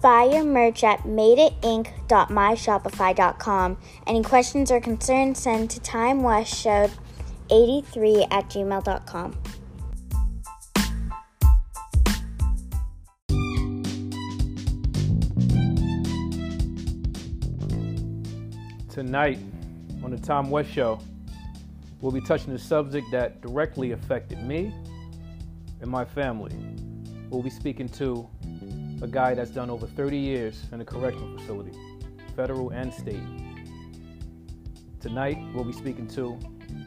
Buy your merch at madeitinc.myshopify.com. Any questions or concerns, send to timewestshow83 at gmail.com. Tonight on the Tom West Show, we'll be touching a subject that directly affected me and my family. We'll be speaking to a guy that's done over 30 years in a correctional facility, federal and state. Tonight, we'll be speaking to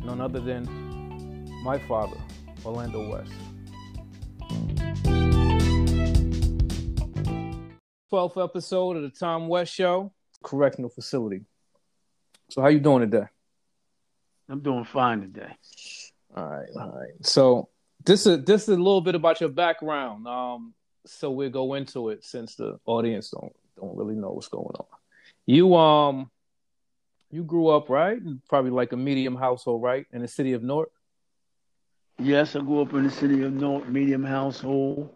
none other than my father, Orlando West. 12th episode of the Tom West Show, correctional facility. So how you doing today? I'm doing fine today. All right, all right. So this is this is a little bit about your background. Um, so we'll go into it since the audience don't don't really know what's going on. You um you grew up right, probably like a medium household, right, in the city of Newark. Yes, I grew up in the city of Newark, medium household,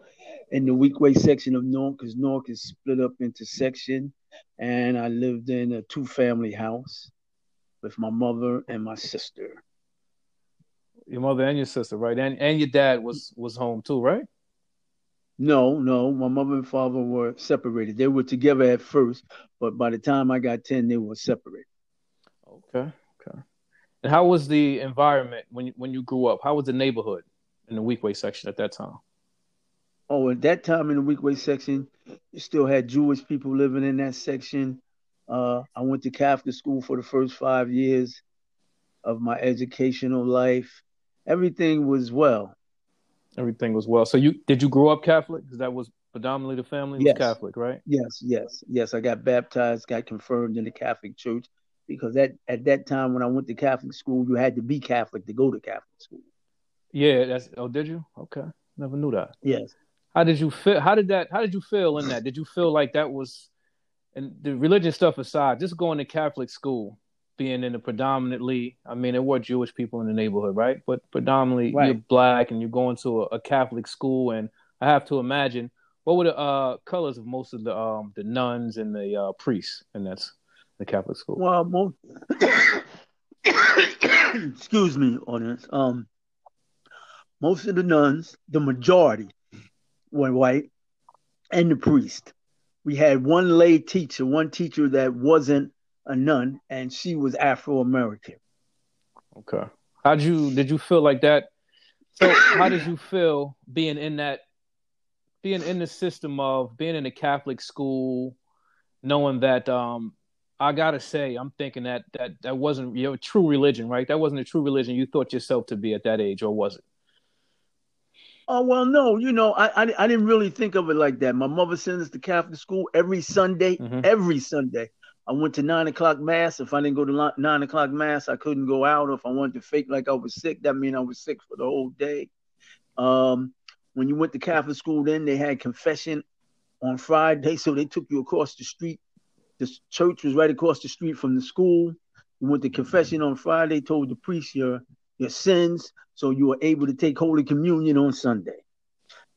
in the Weequahic section of Newark, because Newark is split up into section, and I lived in a two-family house with my mother and my sister. Your mother and your sister, right? And and your dad was was home too, right? No, no, my mother and father were separated. They were together at first, but by the time I got 10, they were separated. Okay, okay. And how was the environment when you, when you grew up? How was the neighborhood in the Weequahic section at that time? Oh, at that time in the Weequahic section, you still had Jewish people living in that section. Uh, I went to Catholic school for the first five years of my educational life. Everything was well. Everything was well. So you did you grow up Catholic? Because that was predominantly the family Yes. was Catholic, right? Yes, yes, yes. I got baptized, got confirmed in the Catholic Church because at, at that time when I went to Catholic school, you had to be Catholic to go to Catholic school. Yeah, that's oh did you? Okay. Never knew that. Yes. How did you feel how did that how did you feel in that? Did you feel like that was and the religion stuff aside, just going to Catholic school, being in the predominantly I mean there were Jewish people in the neighborhood, right? But predominantly Right. you're black and you're going to a, a Catholic school and I have to imagine what were the uh, colors of most of the um, the nuns and the uh, priests and that's the Catholic school. Well, most, excuse me, audience. Um, most of the nuns, the majority, were white, and the priest. We had one lay teacher, one teacher that wasn't a nun, and she was Afro American. Okay. How'd you did you feel like that? So how did you feel being in that being in the system of being in a Catholic school, knowing that um I gotta say, I'm thinking that that that wasn't your true religion, right? That wasn't a true religion you thought yourself to be at that age, or was it? Oh well, no, you know, I, I I didn't really think of it like that. My mother sent us to Catholic school every Sunday. Mhm. Every Sunday, I went to nine o'clock mass. If I didn't go to nine o'clock mass, I couldn't go out. If I wanted to fake like I was sick, that meant I was sick for the whole day. Um, when you went to Catholic school, then they had confession on Friday, so they took you across the street. The church was right across the street from the school. You went to confession on Friday, told the priest your your sins, so you were able to take Holy Communion on Sunday.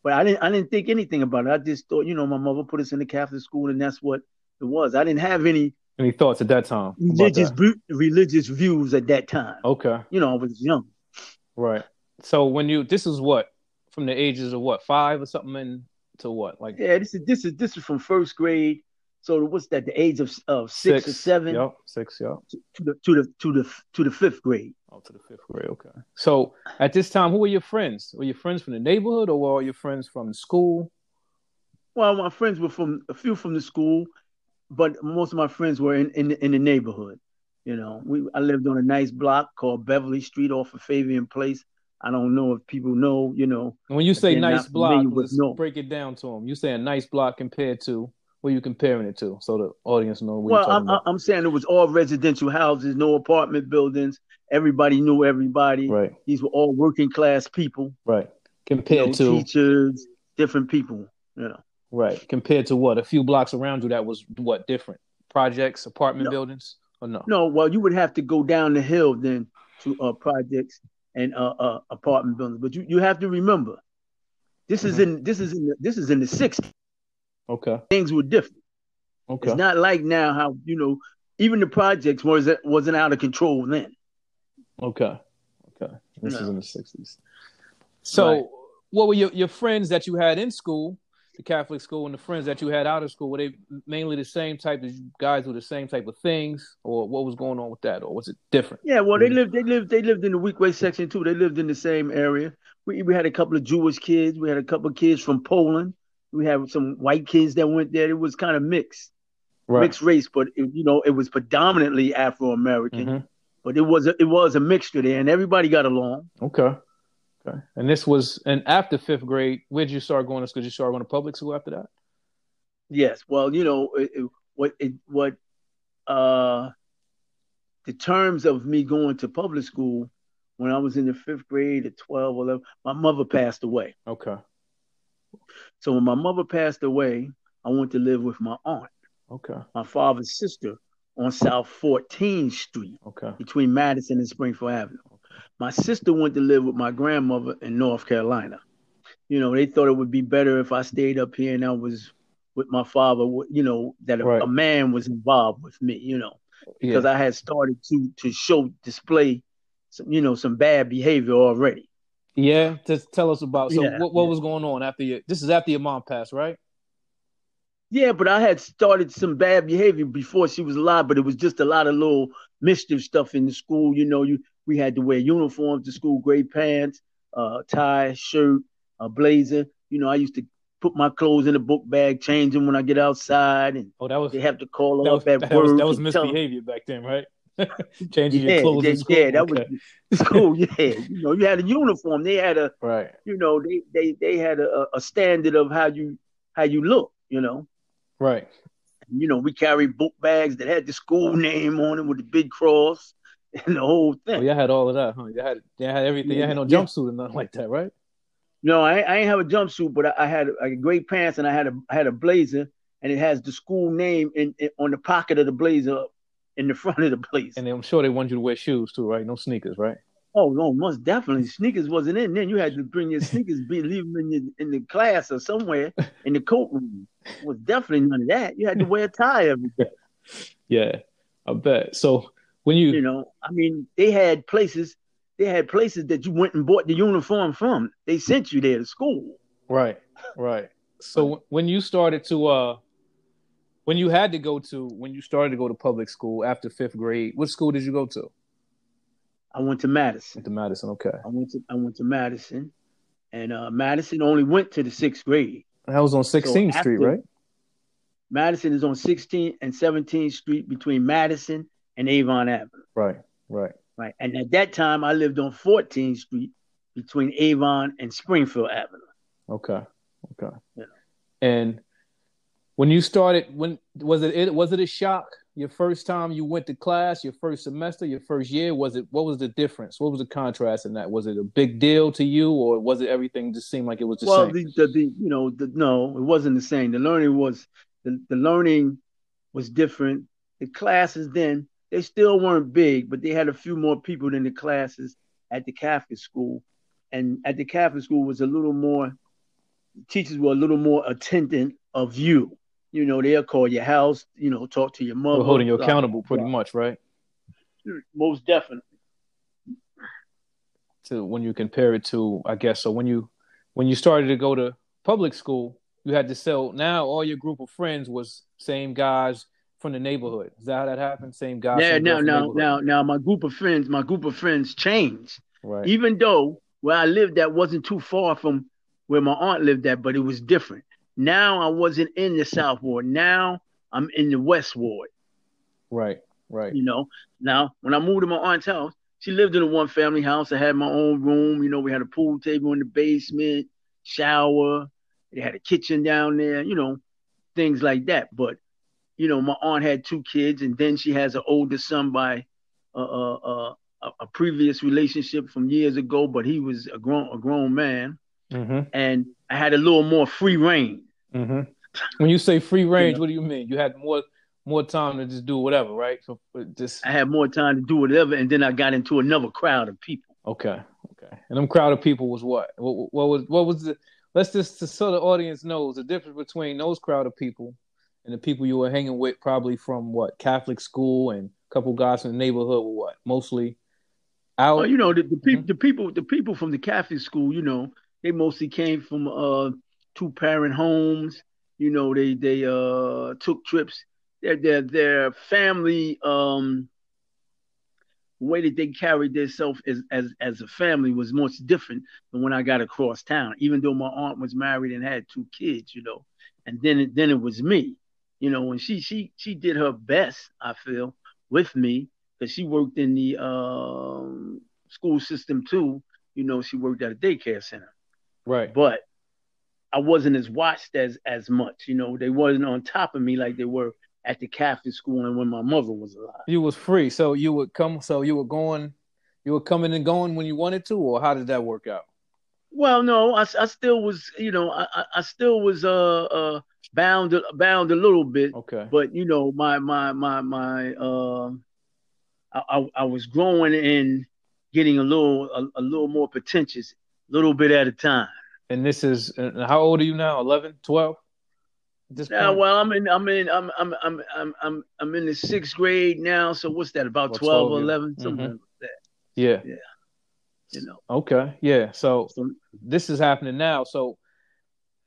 But I didn't I didn't think anything about it. I just thought, you know, my mother put us in the Catholic school, and that's what it was. I didn't have any Any thoughts at that time? religious that? religious views at that time. Okay, You know, I was young. right. So when you this is what from the ages of what five or something and to what like Yeah, this is this is this is from first grade. So what's that? The age of of six, or seven Yep, six. Yep. to the to the to the to the fifth grade. Oh, to the fifth grade. Okay. So at this time, who were your friends? Were your friends from the neighborhood, or were all your friends from the school? Well, my friends were from a few from the school, but most of my friends were in in, the- in the neighborhood. You know, we I lived on a nice block called Beverly Street off of Fabian Place. I don't know if people know. You know, And when you say nice block, let's no. break it down to them. You say a nice block compared to what you comparing it to, so the audience know what Well, I'm. I'm saying it was all residential houses, no apartment buildings. Everybody knew everybody. right, These were all working class people. right. You Compared know, to teachers, different people. You know. Right, compared to what a few blocks around you that was what different projects, apartment No. buildings, or no? No, well, you would have to go down the hill then to uh, projects and uh, uh, apartment buildings. But you, you have to remember, this is Mhm. in this is in the, this is in the '60s. Okay. Things were different. Okay. It's not like now how you know even the projects wasn't wasn't out of control then. Okay. Okay. This is in the sixties. So, Right. what were your, your friends that you had in school, the Catholic school, and the friends that you had out of school? Were they mainly the same type of guys with the same type of things, or what was going on with that, or was it different? Yeah, well, they Mhm. lived. They lived. They lived in the Weequahic section too. They lived in the same area. We we had a couple of Jewish kids. We had a couple of kids from Poland. We had some white kids that went there. It was kind of mixed, mixed race, but it, you know, it was predominantly Afro American. Mhm. But it was a, it was a mixture there, and everybody got along. Okay. Okay. And this was, and after fifth grade, where did you start going to school? Did you start going to public school after that? Yes. Well, you know, it, it, what it what uh the terms of me going to public school when I was in the fifth grade at 12, or 11, my mother passed away. Okay. So when my mother passed away, I went to live with my aunt, Okay. my father's sister, on South 14th Street Okay. between Madison and Springfield Avenue. My sister went to live with my grandmother in North Carolina. You know, they thought it would be better if I stayed up here and I was with my father. You know, that a, Right. a man was involved with me. You know, Yeah. because I had started to to show display some you know some bad behavior already. yeah. Just tell us about. So, Yeah, what, what yeah. was going on after your? This is after your mom passed, right? Yeah, but I had started some bad behavior before she was alive, but it was just a lot of little mischief stuff in the school. You know, you we had to wear uniforms to school, gray pants, uh, tie, shirt, a blazer. You know, I used to put my clothes in a book bag, change them when I get outside, and Oh, that was they have to call that was, up at that work. was, that was misbehavior back then, right? Changing Yeah, your clothes yeah, in school. yeah, that Okay. was school. Yeah, you know, you had a uniform. They had a, right. you know, they they they had a, a standard of how you how you look. You know, Right. you know, we carried book bags that had the school name on it with the big cross and the whole Oh, thing. y'all had all of that, huh? Y'all had, y'all had everything. Y'all had no jumpsuit or nothing like that, right? No, I, I ain't have a jumpsuit, but I, I had I had great pants and I had a I had a blazer and it has the school name in, in on the pocket of the blazer in the front of the blazer. And I'm sure they want you to wear shoes too, right? No sneakers, right? Oh no, most definitely sneakers wasn't in. Then you had to bring your sneakers, be leave them in, your, in the class or somewhere in the coat room. Was definitely none of that. You had to wear a tie every day. Yeah, I bet. So when you, You know, I mean, they had places. They had places that you went and bought the uniform from. They sent you there to school. right, right. So when you started to, uh when you had to go to, when you started to go to public school after fifth grade, what school did you go to? I went to Madison. Went To Madison. Okay, I went to I went to Madison, and uh, Madison only went to the sixth grade. that was on 16th Street, after- right? Madison is on 16th and 17th Street between Madison and Avon Avenue. Right, right. Right. And at that time, I lived on 14th Street between Avon and Springfield Avenue. Okay, okay. Yeah. And when you started, when was it, it? Was it a shock? Your first time you went to class, your first semester, your first year, was it? What was the difference? What was the contrast in that? Was it a big deal to you, or was it everything just seemed like it was the well, same? the, the, the you know the no, it wasn't the same. The learning was the, the learning was different. The classes then they still weren't big, but they had a few more people than the classes at the Catholic school. And at the Catholic school was a little more teachers were a little more attendant of you. You know, they'll call your house, you know, talk to your mother. We're holding you accountable, pretty much, right? Most definitely. To when you compare it to, I guess, so when you when you started to go to public school, you had to sell. Now all your group of friends was same guys from the neighborhood. Is that how that happened? Same guys. Yeah, same now, girls from the now, now, now, my group of friends, my group of friends changed. right? Even though where I lived that wasn't too far from where my aunt lived at, but it was different. Now I wasn't in the South Ward. Now I'm in the West Ward. right, right. You know. Now when I moved to my aunt's house, she lived in a one family house. I had my own room. You know, we had a pool table in the basement, shower. They had a kitchen down there. You know, things like that. But you know, my aunt had two kids, and then she has an older son by uh, uh, uh, a, a previous relationship from years ago, but he was a grown a grown man, Mm-hmm. and I had a little more free reign. Mm-hmm. When you say free range, know. what do you mean? You had more more time to just do whatever, right? So just I had more time to do whatever, and then I got into another crowd of people. okay, okay. And them crowd of people was what? What, what was what was the let's just so the audience knows the difference between those crowd of people and the people you were hanging with, probably from what Catholic school and a couple guys in the neighborhood were what mostly out. Well, you know, the, the people, mm-hmm. the people, the people from the Catholic school, you know, they mostly came from uh two parent homes. You know, they they uh took trips. Their their their family um way that they carried themselves as, as as a family was much different than when I got across town. Even though my aunt was married and had two kids, you know, and then it, then it was me, you know, and she she she did her best, I feel, with me because she worked in the um, school system too. You know, she worked at a daycare center, right? But I wasn't as watched as as much. You know, they wasn't on top of me like they were at the Catholic school and when my mother was alive. You was free, so you would come. So you were going, you were coming and going when you wanted to, or how did that work out? Well, no, I, I still was, you know, I, I still was uh uh bound bound a little bit. Okay. But you know, my my my my uh, I I, was growing and getting a little a, a little more pretentious, a little bit at a time. And this is how old are you now? 11, 12? Yeah, well, I'm in, I'm in, I'm, I'm, I'm, I'm, I'm, I'm in the sixth grade now. So what's that? About 12, 12 or 11, yeah. something mm-hmm. like that. Yeah. Yeah. You know. Okay. Yeah. So, so this is happening now. So,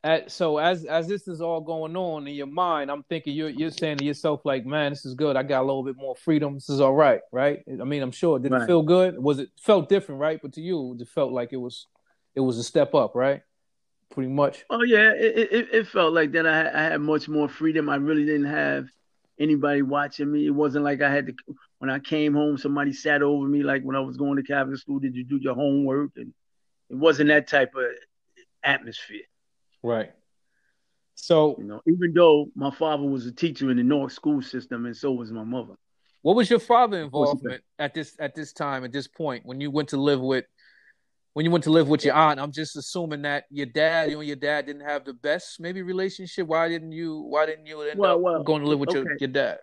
at, so as as this is all going on in your mind, I'm thinking you're you're saying to yourself like, man, this is good. I got a little bit more freedom. This is all right, right? I mean, I'm sure. It Did right. it feel good? Was it felt different, right? But to you, it felt like it was it was a step up, right? pretty much. Oh yeah, it, it, it felt like that. I, had, I had much more freedom. I really didn't have anybody watching me. It wasn't like I had to. When I came home, somebody sat over me. Like when I was going to Catholic school, did you do your homework? And it wasn't that type of atmosphere. Right. So you know, even though my father was a teacher in the Newark school system, and so was my mother. What was your father involvement at this at this time at this point when you went to live with when you went to live with your aunt, I'm just assuming that your dad, you and your dad didn't have the best maybe relationship. Why didn't you? Why didn't you end well, up well, going to live with okay. your, your dad?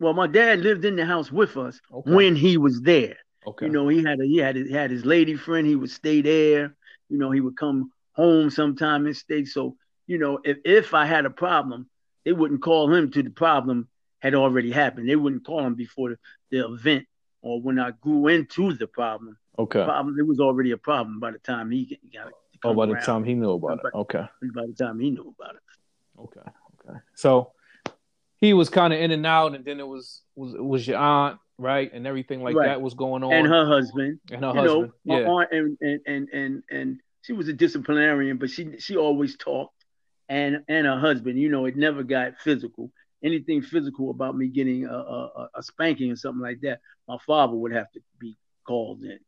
Well, my dad lived in the house with us okay. when he was there. Okay. You know, he had a he had he had his lady friend. He would stay there. You know, he would come home sometime and stay. So, you know, if if I had a problem, they wouldn't call him to the problem had already happened. They wouldn't call him before the, the event or when I grew into the problem Okay. Problem, it was already a problem by the time he got. Oh, by the around. time he knew about it. Okay. By the time he knew about it. Okay. Okay. So he was kind of in and out, and then it was was it was your aunt, right, and everything like right. that was going on, and her husband, and her you husband. Know, yeah. aunt and, and and and and she was a disciplinarian, but she she always talked, and and her husband, you know, it never got physical. Anything physical about me getting a, a, a spanking or something like that, my father would have to be called in.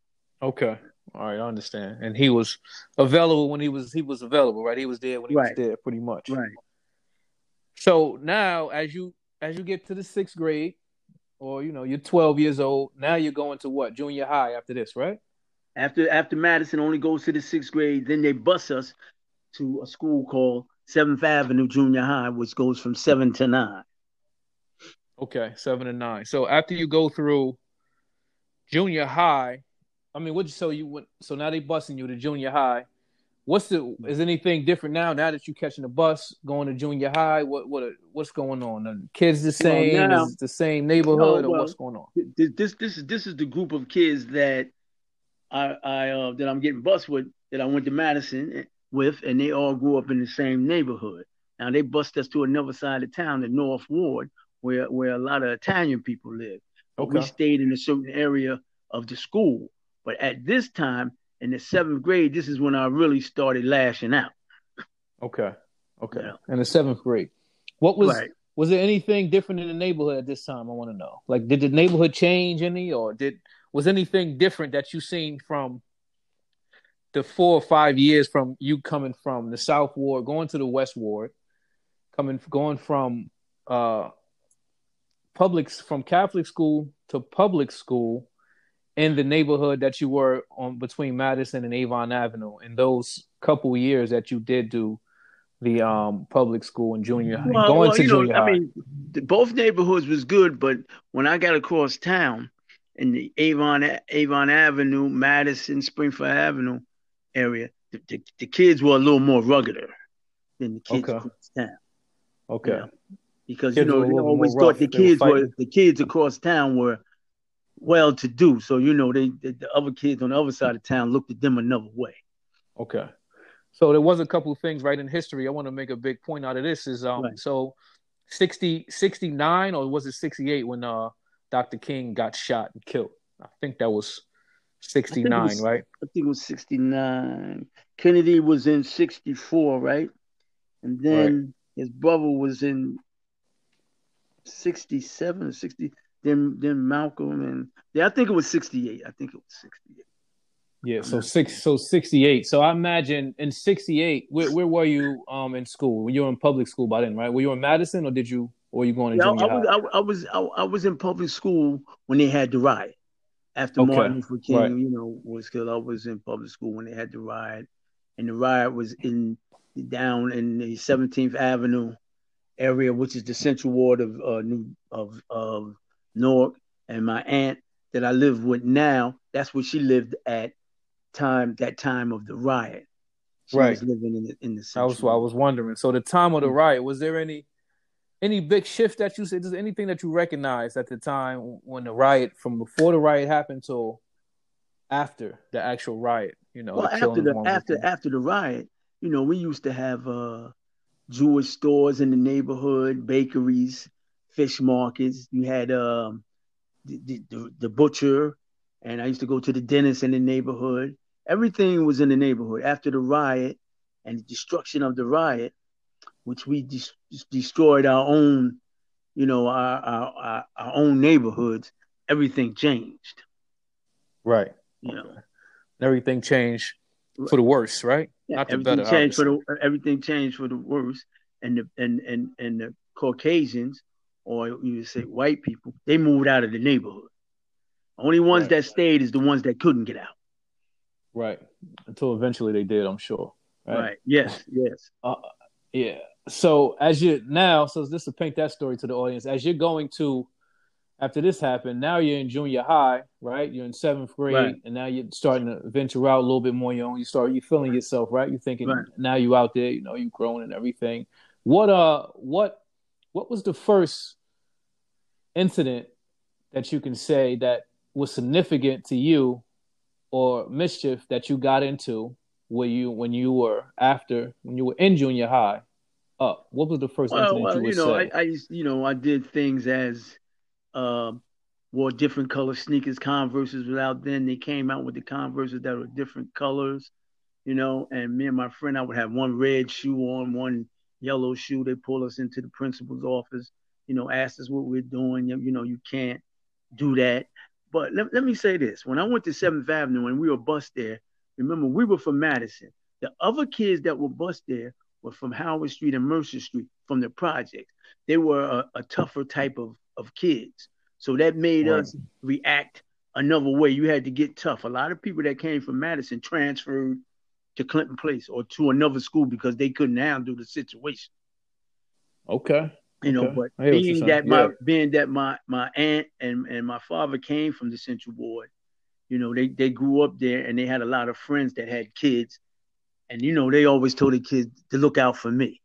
Okay. All right, I understand. And he was available when he was he was available, right? He was there when he right. was there, pretty much. Right. So now, as you as you get to the sixth grade, or you know, you're 12 years old. Now you're going to what? Junior high after this, right? After after Madison only goes to the sixth grade, then they bus us to a school called Seventh Avenue Junior High, which goes from seven to nine. Okay, seven to nine. So after you go through junior high, I mean, what so you went so now they busing you to junior high. What's the is anything different now? Now that you're catching the bus going to junior high, what what what's going on? The kids the same? Well, now, is the same neighborhood, no, well, or what's going on? This this is this is the group of kids that I I uh, that I'm getting bus with that I went to Madison with, and they all grew up in the same neighborhood. Now they bust us to another side of town, the North Ward, where where a lot of Italian people live. Okay. We stayed in a certain area of the school but at this time in the seventh grade, this is when I really started lashing out. Okay. Okay. Yeah. In the seventh grade. What was right. was there anything different in the neighborhood at this time? I want to know. Like did the neighborhood change any or did was anything different that you seen from the four or five years from you coming from the South Ward, going to the West Ward, coming going from uh public from Catholic school to public school in the neighborhood that you were on between Madison and Avon Avenue in those couple years that you did do the um, public school and junior high, well, going well, to junior know, high. I mean, both neighborhoods was good, but when I got across town in the Avon Avon Avenue, Madison, Springfield Avenue area, the, the, the kids were a little more ruggeder than the kids Okay. across town. Okay. Yeah. Because Kids you know they always rough. thought the They were kids were, the kids across town were well to do. So you know they, the the other kids on the other side of town looked at them another way. Okay. So there was a couple of things right in history. I want to make a big point out of this is um Right. so 60 69 or was it 68 when uh Dr. King got shot and killed? I think that was 69, was- right? I think it was 69. Kennedy was in 64, right? And then his brother was in 67 60. Then then Malcolm and yeah, I think it was 68. I think it was 68. Yeah, so six so 68. So I imagine in 68 where, where were you um in school? Were you were in public school by then, right? Were you in Madison or did you or you going to Yeah, I, junior I was? I, I was I, I was in public school when they had the riot. After Okay, Martin Luther King, right. you know, was killed. I was in public school when they had the riot, and the riot was in down in the 17th Avenue area, which is the central ward of uh, New of of Newark. And my aunt that I live with now, that's where she lived at time that time of the riot. She Right. was living in the in the I central. was I was wondering. So the time of the riot, was there any any big shift that you said? There anything that you recognized at the time when the riot, from before the riot happened till after the actual riot? You know, well the after the after after the riot you know we used to have uh jewish stores in the neighborhood bakeries fish markets you had um the, the, the butcher and i used to go to the dentist in the neighborhood everything was in the neighborhood after the riot and the destruction of the riot which we des- destroyed our own you know our, our our our own neighborhoods everything changed right. you know Everything changed for the worse, right? Yeah, Not the everything better. changed for the everything changed for the worse, and the and and and the Caucasians, or you would say white people, they moved out of the neighborhood. Only ones Right. that stayed is the ones that couldn't get out. right. Until eventually they did, I'm sure. Right? Right. Yes. Yes. Uh, yeah. So as you now, so just to paint that story to the audience, as you're going to after this happened, now you're in junior high, right? You're in seventh grade, Right. and now you're starting to venture out a little bit more. You know, you start you feeling yourself, right? You're thinking Right. now you're out there, you know, you've grown and everything. What uh, what what was the first incident that you can say that was significant to you, or mischief that you got into where you when you were after when you were in junior high? Up. What was the first Well, incident well, you you know. I, I you know, I did things as um, wore different color sneakers. Converses Without then. They came out with the Converses that were different colors, you know. And me and my friend, I would have one red shoe on, one yellow shoe. They pull us into the principal's office, you know, ask us what we're doing. You, you know, you can't do that. But let, let me say this: when I went to Seventh Avenue and we were bused there, remember we were from Madison. The other kids that were bused there were from Howard Street and Mercer Street from the project. They were a, a tougher type of, of kids. So that made Right. us react another way. You had to get tough. A lot of people that came from Madison transferred to Clinton Place or to another school because they couldn't handle the situation. Okay. You know, Okay. but I hear what you're being that my Yeah. being that my my aunt and, and my father came from the Central Ward, you know, they, they grew up there and they had a lot of friends that had kids. And you know, they always told the kids to look out for me.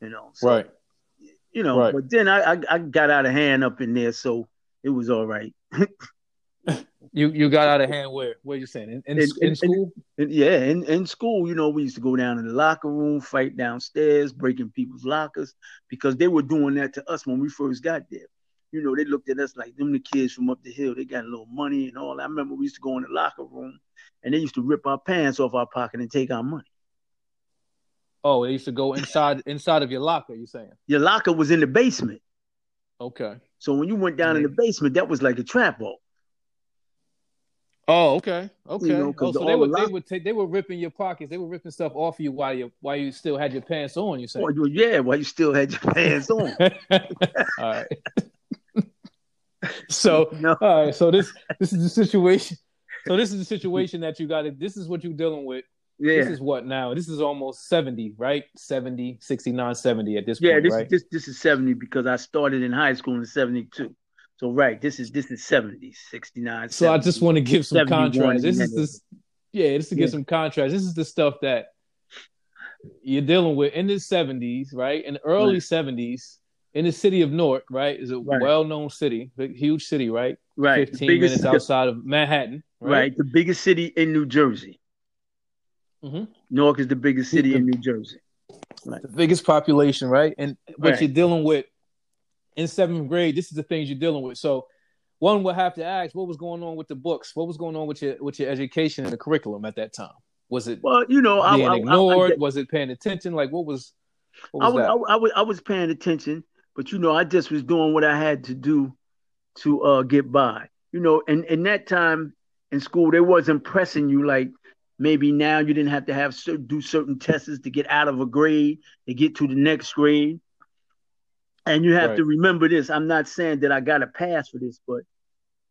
You know. So, Right. You know, Right. but then I, I I got out of hand up in there, so it was all right. You you got out of hand where? Where you saying? In in, In- in in- school? Yeah, in, in school, you know, we used to go down in the locker room, fight downstairs, breaking people's lockers because they were doing that to us when we first got there. You know, they looked at us like them the kids from up the hill. They got a little money and all. I remember we used to go in the locker room and they used to rip our pants off our pocket and take our money. Oh, they used to go inside inside of your locker. You saying? Your locker was in the basement. Okay. So when you went down in the basement, that was like a trap vault. Oh, okay. Okay. know, 'cause oh, so they the would they lock- would take they were ripping your pockets. They were ripping stuff off you while you while you still had your pants on. You saying? Oh, yeah, while you still had your pants on. all right. so know? all right. So this this is the situation. So this is the situation that you got. This is what you're dealing with. Yeah. This is what now? This is almost 70, right? 70, 69, 70 at this Yeah, point, Yeah, this right? this this is 70 because I started in high school in 72. So right, this is this is 70, 69. So I just want to give some contrast. This is this yeah, just to get Yeah. some contrast. This is the stuff that you're dealing with in the 70s, right? In the early Right. 70s, in the city of Newark, right? Is a Right. well-known city, big, huge city, right? Right. 15 biggest, minutes outside of Manhattan, right. right? The biggest city in New Jersey. Mhm. Newark is the biggest city The- in New Jersey. The biggest population, right? And what Right. you're dealing with in seventh grade, this is the things you're dealing with. So one would have to ask, what was going on with the books? What was going on with your with your education and the curriculum at that time? Was it Well, you know, I, being I, I, ignored? I, was it paying attention? Like what was what was was, that? I, I was I was paying attention, but you know, I just was doing what I had to do to uh get by. You know, and in that time in school, they wasn't pressing you like maybe now you didn't have to have do certain tests to get out of a grade to get to the next grade. And you have Right. to remember this. I'm not saying that I got a pass for this, but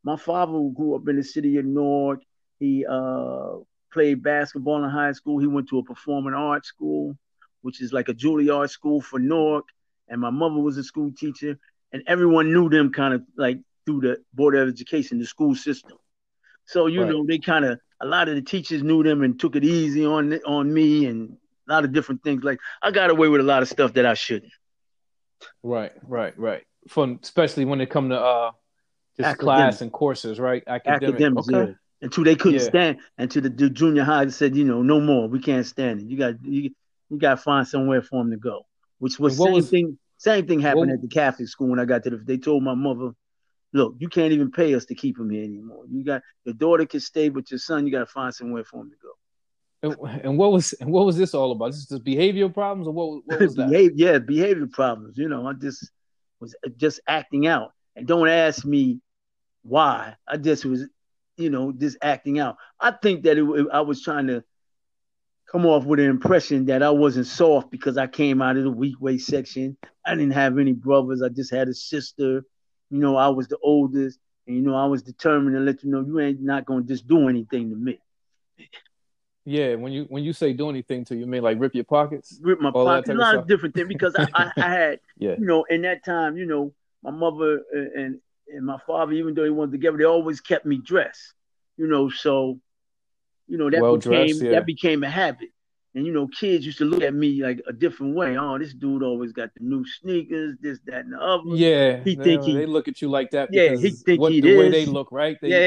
my father grew up in the city of Newark. He uh, played basketball in high school. He went to a performing arts school, which is like a Juilliard school for Newark. And my mother was a school teacher, and everyone knew them kind of like through the board of education, the school system. So you Right. know, they kind of a lot of the teachers knew them and took it easy on on me, and a lot of different things. Like I got away with a lot of stuff that I shouldn't. Right, right, right. From especially when it come to uh just Academic. class and courses, right? Academic. Academics, okay. yeah. Until they couldn't Yeah. stand, until the, the junior high said, you know, no more, we can't stand it. You got you, you got to find somewhere for them to go. Which was same was- thing. Same thing happened what- at the Catholic school when I got to the. They told my mother, "Look, you can't even pay us to keep him here anymore. You got your daughter can stay, but your son, you got to find somewhere for him to go." And, and what was and what was this all about? This is just behavioral problems, or what? What was that? Behavior, yeah, behavior problems. You know, I just was uh, just acting out. And don't ask me why. I just was, you know, just acting out. I think that it, I was trying to come off with an impression that I wasn't soft because I came out of the Weequahic section. I didn't have any brothers. I just had a sister. You know, I was the oldest. And, you know, I was determined to let you know you ain't not going to just do anything to me. Yeah, when you when you say do anything to you, you mean like rip your pockets? rip my All that pocket, type a lot stuff. of different things because I, I, I had, Yeah. you know, in that time, you know, my mother and and my father, even though they weren't together, they always kept me dressed, you know, so, you know, that Well became dressed, yeah. that became a habit. And you know, kids used to look at me like a different way. Oh, this dude always got the new sneakers, this, that, and the other. Yeah, He they, think he- they look at you like that. Yeah, he think what, he the way they look, right? They, Yeah,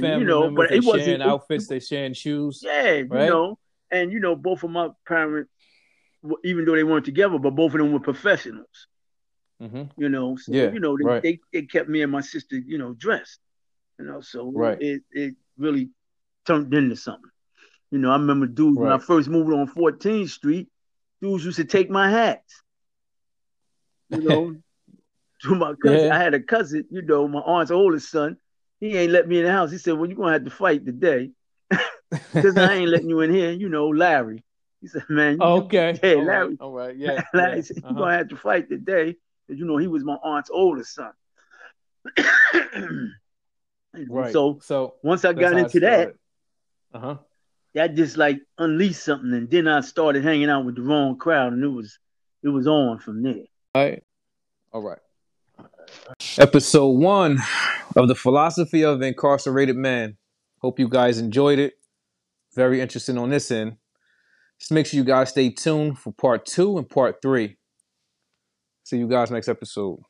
they and, you know, but it wasn't- sharing outfits, they sharing shoes. Yeah, you know, and you know, both of my parents, even though they weren't together, but both of them were professionals. hmm you know. So, Yeah, you know, they, right. they they kept me and my sister, you know, dressed. You know, so Right. it it really turned into something. You know, I remember dudes when I first moved on 14th Street, dudes used to take my hats. You know, to my cousin. Yeah. I had a cousin, you know, my aunt's oldest son. He ain't let me in the house. He said, Well, you're gonna have to fight today. Because I ain't letting you in here, you know, Larry. He said, Man, you, okay. Yeah, all right, Larry. all right. Yeah. Larry yeah, said, You're uh-huh. gonna have to fight today. Because you know, he was my aunt's oldest son. Right. So so once I got into that. Uh-huh. that just like unleashed something, and then I started hanging out with the wrong crowd, and it was it was on from there. All right. All right. Episode one of the philosophy of incarcerated man. Hope you guys enjoyed it. Very interesting on this end. Just make sure you guys stay tuned for part two and part three. See you guys next episode.